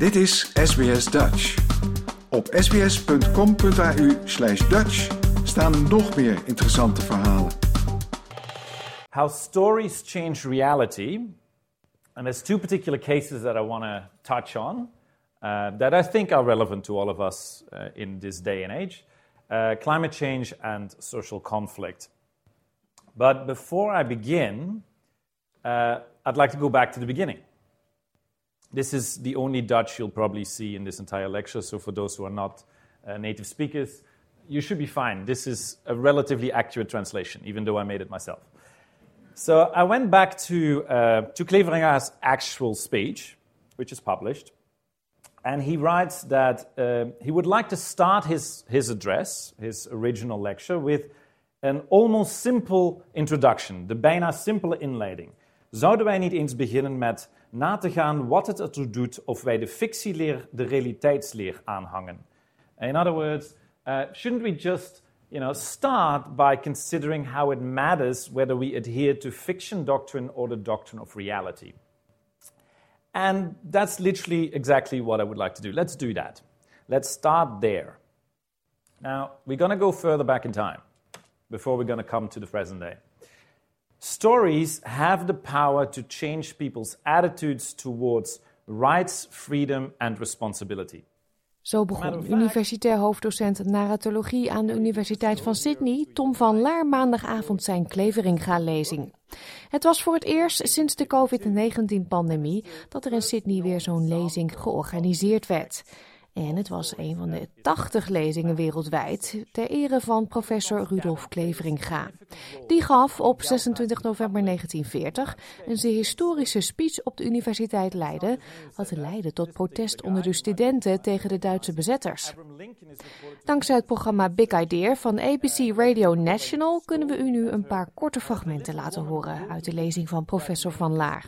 Dit is SBS Dutch. Op sbs.com.au slash Dutch staan nog meer interessante verhalen. How stories change reality. And there's two particular cases that I want to touch on uh, that I think are relevant to all of us uh, in this day and age uh, climate change and social conflict. But before I begin, uh, I'd like to go back to the beginning. This is the only Dutch you'll probably see in this entire lecture, so for those who are not uh, native speakers, you should be fine. This is a relatively accurate translation, even though I made it myself. So I went back to, uh, to Kleveringa's actual speech, which is published, and he writes that uh, he would like to start his, his address, his original lecture, with an almost simple introduction, de bijna simpele inleiding. Zouden wij niet eens beginnen met na te gaan wat het ertoe doet of wij de fictieleer de realiteitsleer aanhangen? In other words, uh, shouldn't we just you know, start by considering how it matters whether we adhere to fiction doctrine or the doctrine of reality? And that's literally exactly what I would like to do. Let's do that. Let's start there. Now, we're going to go further back in time before we're going to come to the present day. Stories have the power to change people's attitudes towards rights, freedom, and responsibility. Zo begon universitair hoofddocent narratologie aan de Universiteit van Sydney, Tom van Laar, maandagavond zijn Kleveringa-lezing. Het was voor het eerst sinds de COVID-19-pandemie dat er in Sydney weer zo'n lezing georganiseerd werd. En het was een van de 80 lezingen wereldwijd ter ere van professor Rudolf Kleveringa. Die gaf op 26 november 1940 een zeer historische speech op de Universiteit Leiden, wat leidde tot protest onder de studenten tegen de Duitse bezetters. Dankzij het programma Big Idea van ABC Radio National kunnen we u nu een paar korte fragmenten laten horen uit de lezing van professor Van Laar.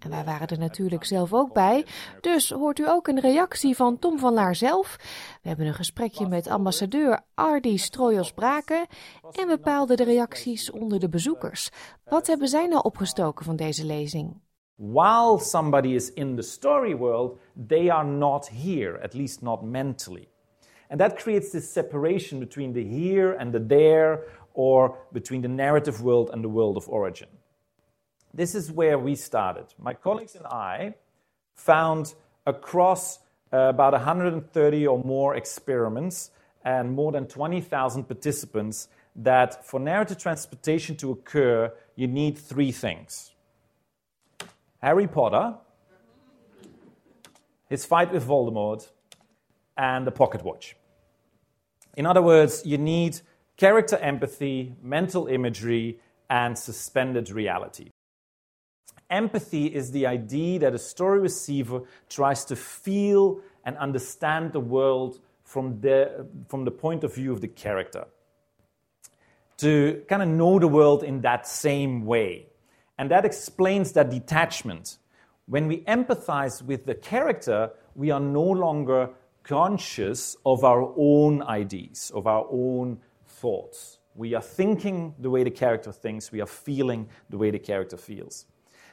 En wij waren er natuurlijk zelf ook bij. Dus hoort u ook een reactie van Tom van Laar zelf. We hebben een gesprekje met ambassadeur Ardi Strojos-Braken en we paalden de reacties onder de bezoekers. Wat hebben zij nou opgestoken van deze lezing? While somebody is in the story world, they are not here, at least not mentally. And that creates this separation between the here and the there, or between the narrative world and the world of origin. This is where we started. My colleagues and I found across uh, about 130 or more experiments and more than 20,000 participants that for narrative transportation to occur, you need three things Harry Potter, his fight with Voldemort, and a pocket watch. In other words, you need character empathy, mental imagery, and suspended reality. Empathy is the idea that a story receiver tries to feel and understand the world from the, from the point of view of the character. To kind of know the world in that same way. And that explains that detachment. When we empathize with the character, we are no longer conscious of our own ideas, of our own thoughts. We are thinking the way the character thinks, we are feeling the way the character feels.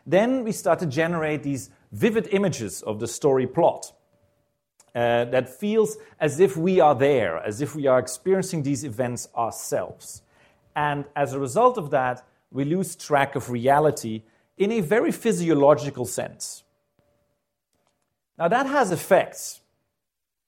Then we start to generate these vivid images of the story plot. Uh, that feels as if we are there, as if we are experiencing these events ourselves. And as a result of that, we lose track of reality in a very physiological sense. Now, that has effects.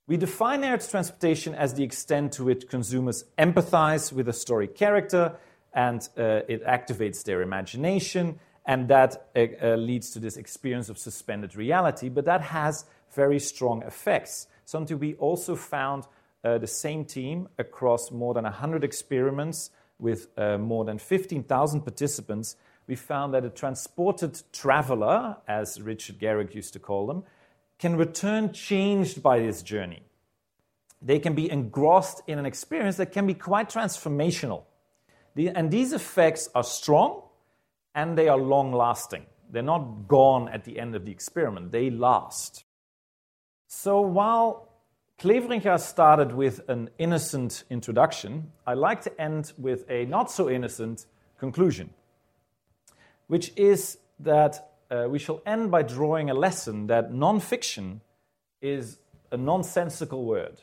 We define narrative transportation as the extent to which consumers empathize with a story character and uh, it activates their imagination and that uh, uh, leads to this experience of suspended reality. But that has very strong effects. Something we also found uh, the same team across more than 100 experiments with uh, more than 15,000 participants. We found that a transported traveler, as Richard Garrick used to call them, can return changed by this journey. They can be engrossed in an experience that can be quite transformational. The, and these effects are strong and they are long lasting. They're not gone at the end of the experiment, they last. So while Kleveringa started with an innocent introduction, I like to end with a not so innocent conclusion, which is that uh, we shall end by drawing a lesson that nonfiction is a nonsensical word.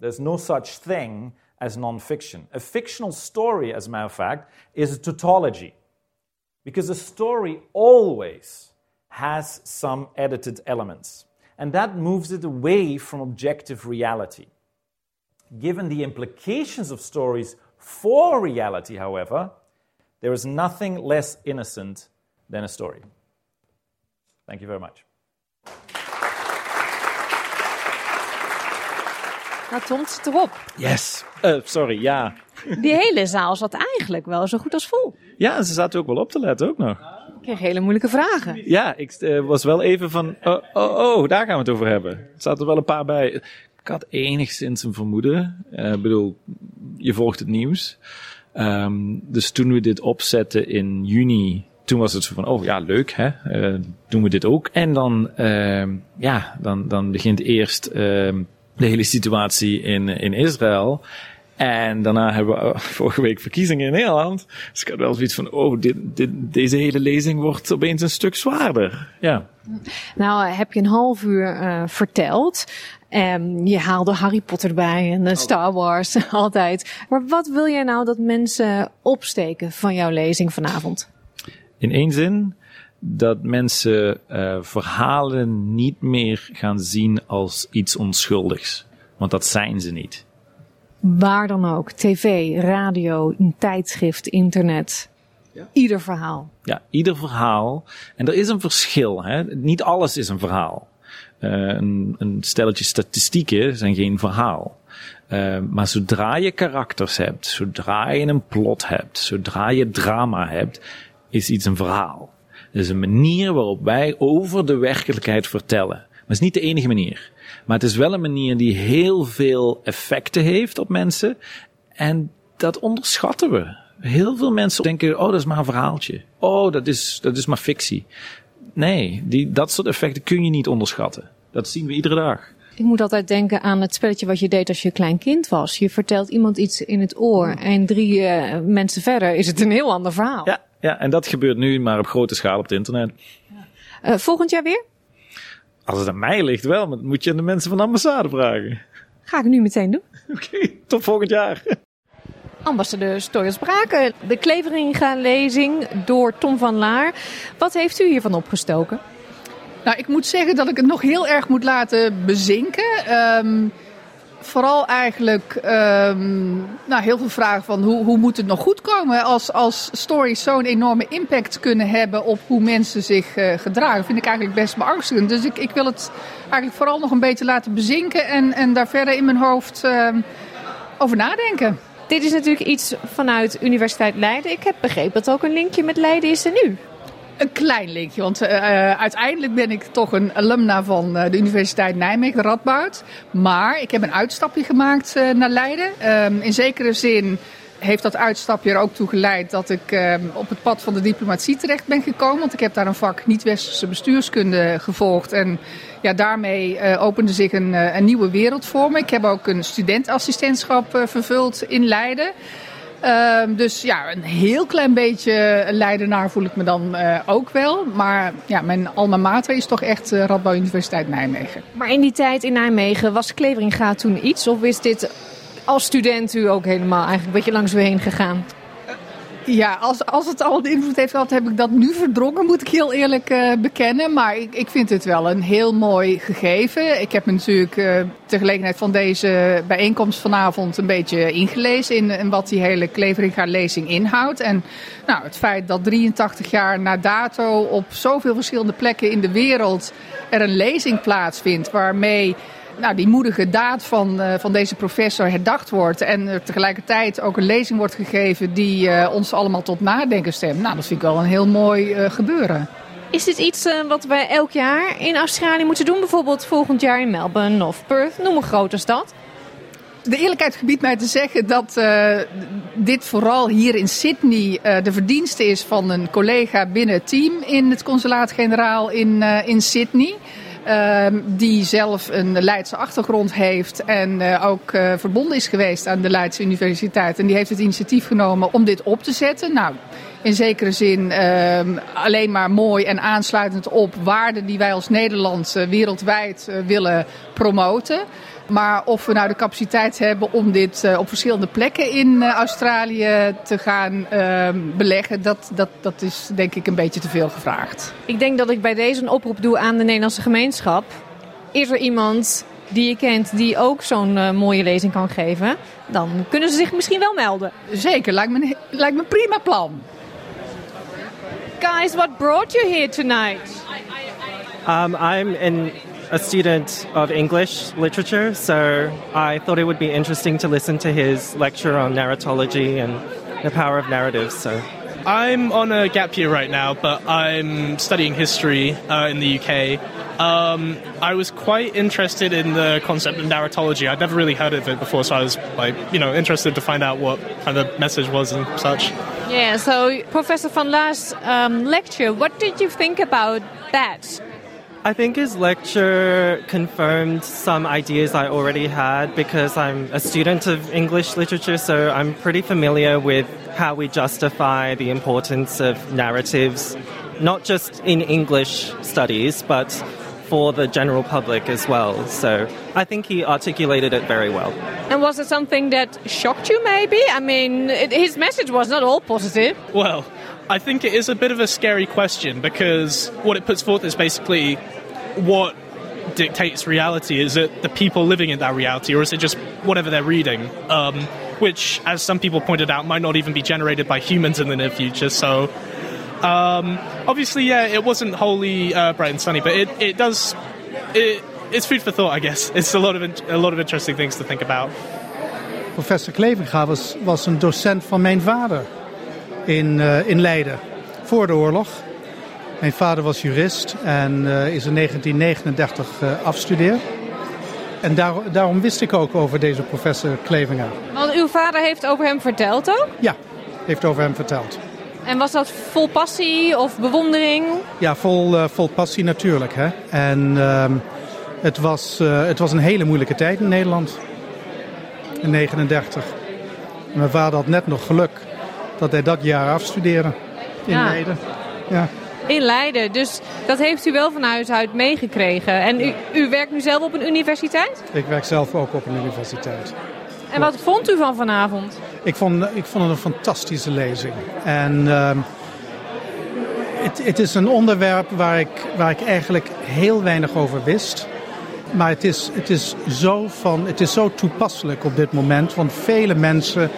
There's no such thing as nonfiction. A fictional story, as a matter of fact, is a tautology. Because a story always has some edited elements. And that moves it away from objective reality. Given the implications of stories for reality, however, there is nothing less innocent than a story. Thank you very much. Nou, Tom, het zit erop. Yes. Uh, sorry, ja. Die hele zaal zat eigenlijk wel zo goed als vol. Ja, ze zaten ook wel op te letten, ook nog. Ik kreeg hele moeilijke vragen. Ja, ik uh, was wel even van, oh, oh, oh, daar gaan we het over hebben. Er zaten wel een paar bij. Ik had enigszins een vermoeden. Uh, ik bedoel, je volgt het nieuws. Um, dus toen we dit opzetten in juni, toen was het zo van, oh ja, leuk, hè? Uh, doen we dit ook? En dan, uh, ja, dan, dan begint eerst de hele situatie in, in Israël. En daarna hebben we uh, vorige week verkiezingen in Nederland. Dus ik had wel zoiets van, oh, dit, dit, deze hele lezing wordt opeens een stuk zwaarder. Ja. Nou, heb je een half uur uh, verteld. Um, je haalde Harry Potter erbij en uh, Star Wars altijd. Maar wat wil jij nou dat mensen opsteken van jouw lezing vanavond? In één zin, dat mensen uh, verhalen niet meer gaan zien als iets onschuldigs. Want dat zijn ze niet. Waar dan ook. TV, radio, een tijdschrift, internet. Ja. Ieder verhaal. Ja, ieder verhaal. En er is een verschil. Hè? Niet alles is een verhaal. Uh, een, een stelletje statistieken zijn geen verhaal. Uh, maar zodra je karakters hebt, zodra je een plot hebt, zodra je drama hebt, is iets een verhaal. Het is een manier waarop wij over de werkelijkheid vertellen. Maar het is niet de enige manier. Maar het is wel een manier die heel veel effecten heeft op mensen. En dat onderschatten we. Heel veel mensen denken, oh, dat is maar een verhaaltje. Oh, dat is, dat is maar fictie. Nee, die, dat soort effecten kun je niet onderschatten. Dat zien we iedere dag. Ik moet altijd denken aan het spelletje wat je deed als je klein kind was. Je vertelt iemand iets in het oor en drie uh, mensen verder is het een heel ander verhaal. Ja, ja, en dat gebeurt nu maar op grote schaal op het internet. Uh, volgend jaar weer? Als het aan mij ligt wel, maar moet je aan de mensen van de ambassade vragen. Ga ik nu meteen doen. Oké, okay, tot volgend jaar. Ambassadeur Stoyers Braken, de Kleveringa-lezing door Tom van Laar. Wat heeft u hiervan opgestoken? Nou, ik moet zeggen dat ik het nog heel erg moet laten bezinken. Um, vooral eigenlijk um, nou, heel veel vragen van hoe, hoe moet het nog goed komen als, als stories zo'n enorme impact kunnen hebben op hoe mensen zich uh, gedragen. Vind ik eigenlijk best beangstigend. Dus ik, ik wil het eigenlijk vooral nog een beetje laten bezinken en, en daar verder in mijn hoofd uh, over nadenken. Dit is natuurlijk iets vanuit Universiteit Leiden. Ik heb begrepen dat ook een linkje met Leiden is er nu. Een klein linkje, want uh, uiteindelijk ben ik toch een alumna van uh, de Universiteit Nijmegen, Radboud. Maar ik heb een uitstapje gemaakt naar Leiden. Um, in zekere zin heeft dat uitstapje er ook toe geleid dat ik um, op het pad van de diplomatie terecht ben gekomen. Want ik heb daar een vak niet-westerse bestuurskunde gevolgd. En ja, daarmee opende zich een, een, nieuwe wereld voor me. Ik heb ook een studentassistentschap vervuld in Leiden. Um, dus ja, een heel klein beetje leidenaar voel ik me dan uh, ook wel. Maar ja, mijn alma mater is toch echt uh, Radboud Universiteit Nijmegen. Maar in die tijd in Nijmegen, was Kleveringa toen iets? Of is dit als student u ook helemaal eigenlijk een beetje langs u heen gegaan? Ja, als, als het al een invloed heeft gehad, heb ik dat nu verdrongen, moet ik heel eerlijk uh, bekennen. Maar ik, ik vind het wel een heel mooi gegeven. Ik heb me natuurlijk uh, gelegenheid van deze bijeenkomst vanavond een beetje ingelezen in, in wat die hele Kleveringa-lezing inhoudt. En nou, het feit dat 83 jaar na dato op zoveel verschillende plekken in de wereld er een lezing plaatsvindt waarmee nou, die moedige daad van, uh, van deze professor herdacht wordt. En er tegelijkertijd ook een lezing wordt gegeven die uh, ons allemaal tot nadenken stemt. Nou, dat vind ik wel een heel mooi uh, gebeuren. Is dit iets wat wij elk jaar in Australië moeten doen? Bijvoorbeeld volgend jaar in Melbourne of Perth, noem een grote stad? De eerlijkheid gebiedt mij te zeggen dat uh, dit vooral hier in Sydney uh, de verdienste is van een collega binnen het team in het consulaat-generaal in, uh, in Sydney. Ehm, die zelf een Leidse achtergrond heeft en uh, ook uh, verbonden is geweest aan de Leidse Universiteit. En die heeft het initiatief genomen om dit op te zetten. Nou, in zekere zin ehm, alleen maar mooi en aansluitend op waarden die wij als Nederland wereldwijd willen promoten. Maar of we nou de capaciteit hebben om dit uh, op verschillende plekken in uh, Australië te gaan uh, beleggen, dat, dat, dat is denk ik een beetje te veel gevraagd. Ik denk dat ik bij deze een oproep doe aan de Nederlandse gemeenschap. Is er iemand die je kent die ook zo'n uh, mooie lezing kan geven, dan kunnen ze zich misschien wel melden. Zeker, lijkt me, lijkt me een prima plan. Guys, what brought you here tonight? Um, I'm in a student of English literature, so I thought it would be interesting to listen to his lecture on narratology and the power of narratives. So. I'm on a gap year right now, but I'm studying history uh, in the UK. Um, I was quite interested in the concept of narratology. I'd never really heard of it before, so I was like, you know, interested to find out what kind of message was and such. Yeah. So, Professor van Laar's um, lecture, what did you think about that? I think his lecture confirmed some ideas I already had because I'm a student of English literature, so I'm pretty familiar with how we justify the importance of narratives, not just in English studies, but for the general public as well. So I think he articulated it very well. And was it something that shocked you, maybe? I mean, it, his message was not all positive. Well, I think it is a bit of a scary question because what it puts forth is basically what dictates reality. Is it the people living in that reality, or is it just whatever they're reading? Um, which, as some people pointed out, might not even be generated by humans in the near future. So, um, obviously, yeah, it wasn't wholly uh, bright and sunny, but it, it does. It, it's food for thought, I guess. It's a lot of a lot of interesting things to think about. Professor Kleveringa was, was een docent van mijn vader in, uh, in Leiden voor de oorlog. Mijn vader was jurist en uh, is in 1939 uh, afgestudeerd. En daar, daarom wist ik ook over deze professor Klevinga. Want uw vader heeft over hem verteld ook? Ja, heeft over hem verteld. En was dat vol passie of bewondering? Ja, vol, uh, vol passie natuurlijk. Hè. En uh, het, was, uh, het was een hele moeilijke tijd in Nederland. In 1939. Mijn vader had net nog geluk dat hij dat jaar afstudeerde in ja. Leiden. Ja. In Leiden, dus dat heeft u wel van huis uit meegekregen. En u, u werkt nu zelf op een universiteit? Ik werk zelf ook op een universiteit. En wat vond u van vanavond? Ik vond, ik vond het een fantastische lezing. En het, het is een onderwerp waar ik, waar ik eigenlijk heel weinig over wist. Maar het is, het, is zo van, het is zo toepasselijk op dit moment. Want vele mensen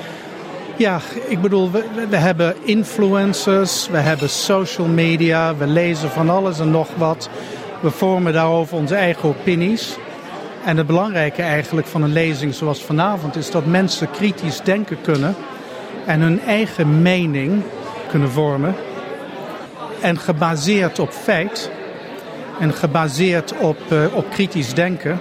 ja, ik bedoel, we, we, hebben influencers, we hebben social media, we lezen van alles en nog wat. We vormen daarover onze eigen opinies. En het belangrijke eigenlijk van een lezing zoals vanavond is dat mensen kritisch denken kunnen en hun eigen mening kunnen vormen. En gebaseerd op feit en gebaseerd op, uh, op kritisch denken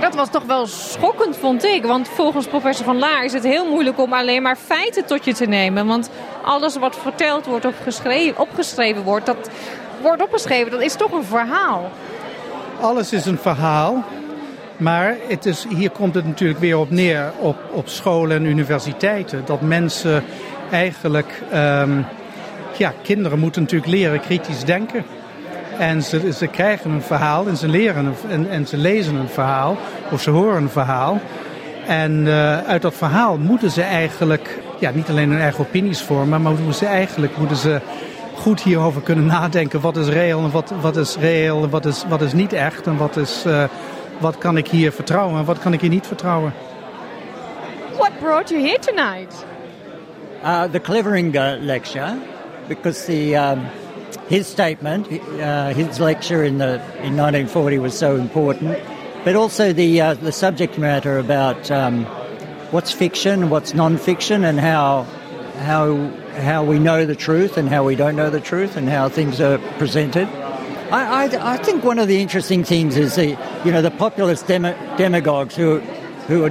dat was toch wel schokkend, vond ik. Want volgens professor Van Laar is het heel moeilijk om alleen maar feiten tot je te nemen. Want alles wat verteld wordt of geschreven, opgeschreven wordt, dat wordt opgeschreven, dat is toch een verhaal. Alles is een verhaal. Maar het is, hier komt het natuurlijk weer op neer op, op scholen en universiteiten. Dat mensen eigenlijk, um, ja, kinderen moeten natuurlijk leren kritisch denken. En ze, ze krijgen een verhaal en ze leren en, en ze lezen een verhaal of ze horen een verhaal. En uh, uit dat verhaal moeten ze eigenlijk ja, niet alleen hun eigen opinies vormen, maar moeten ze eigenlijk moeten ze goed hierover kunnen nadenken. Wat is reëel en wat, wat is reëel en wat is, wat is niet echt en wat, is, uh, wat kan ik hier vertrouwen en wat kan ik hier niet vertrouwen. What brought you here tonight? Uh, the Clevering lecture, because the um, his statement, uh, his lecture in the in 1940 was so important, but also the uh, the subject matter about um, what's fiction, what's non-fiction, and how how how we know the truth and how we don't know the truth, and how things are presented. I, I, I think one of the interesting things is the you know the populist demo, demagogues who who are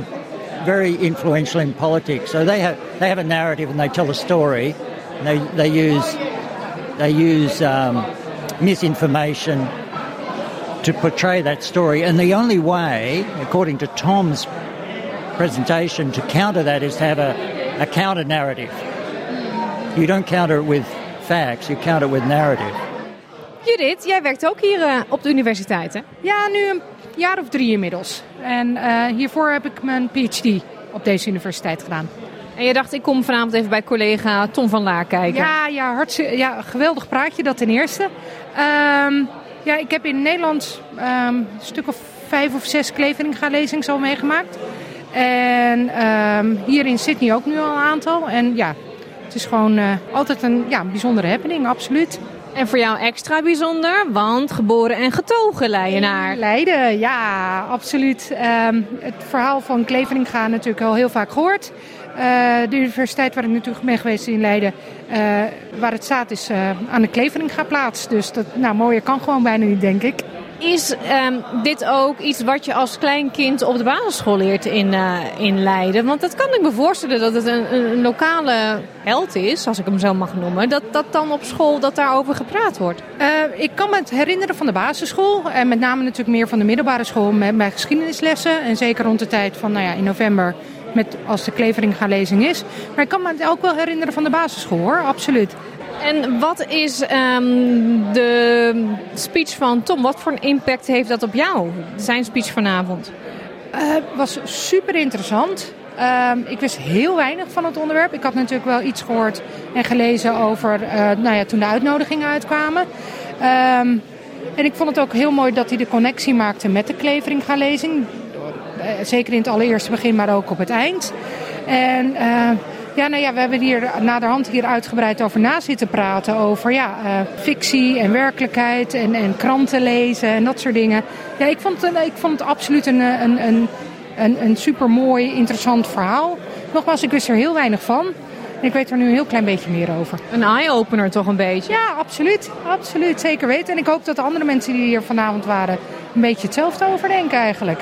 very influential in politics. So they have they have a narrative and they tell a story. They they use they use um, misinformation to portray that story. And the only way, according to Tom's presentation, to counter that is to have a, a counter narrative. You don't counter it with facts, you counter it with narrative. Judith, jij werkt ook hier uh, op de universiteit, hè? Ja, nu een jaar of drie inmiddels. En uh, hiervoor heb ik mijn PhD op deze universiteit gedaan. En je dacht, ik kom vanavond even bij collega Tom van Laar kijken. Ja, ja, hartstikke, ja geweldig praatje, dat ten eerste. Um, ja, ik heb in Nederland um, een stuk of vijf of zes Kleveringa-lezingen al meegemaakt. En um, hier in Sydney ook nu al een aantal. En ja, het is gewoon uh, altijd een ja, bijzondere happening, absoluut. En voor jou extra bijzonder, want geboren en getogen Leidenaar. Leiden, ja, absoluut. Um, het verhaal van Kleveringa natuurlijk al heel vaak gehoord. Uh, de universiteit waar ik natuurlijk ben geweest in Leiden, uh, waar het staat, is uh, aan de Kleveringa plaats. Dus dat, nou, mooier kan gewoon bijna niet, denk ik. Is um, dit ook iets wat je als klein kind op de basisschool leert in, uh, in Leiden? Want dat kan ik me voorstellen dat het een, een, lokale held is, als ik hem zo mag noemen. Dat, dat dan op school dat daarover gepraat wordt. Uh, ik kan me het herinneren van de basisschool. En met name natuurlijk meer van de middelbare school met mijn geschiedenislessen. En zeker rond de tijd van nou ja, in november met, als de Kleveringa lezing is. Maar ik kan me het ook wel herinneren van de basisschool hoor, absoluut. En wat is um, de speech van Tom? Wat voor een impact heeft dat op jou, zijn speech vanavond? Het uh, was super interessant. Um, ik wist heel weinig van het onderwerp. Ik had natuurlijk wel iets gehoord en gelezen over uh, nou ja, toen de uitnodigingen uitkwamen. Um, en ik vond het ook heel mooi dat hij de connectie maakte met de Kleveringa-lezing. Zeker in het allereerste begin, maar ook op het eind. En ja, nou ja, we hebben hier naderhand hier uitgebreid over na zitten praten. Over ja, uh, fictie en werkelijkheid en, en kranten lezen en dat soort dingen. Ja, ik vond, het, ik vond het absoluut een, een, een, een, een super mooi, interessant verhaal. Nogmaals, ik wist er heel weinig van. Ik weet er nu een heel klein beetje meer over. Een eye-opener toch een beetje? Ja, absoluut. Absoluut, zeker weten. En ik hoop dat de andere mensen die hier vanavond waren... een beetje hetzelfde overdenken eigenlijk.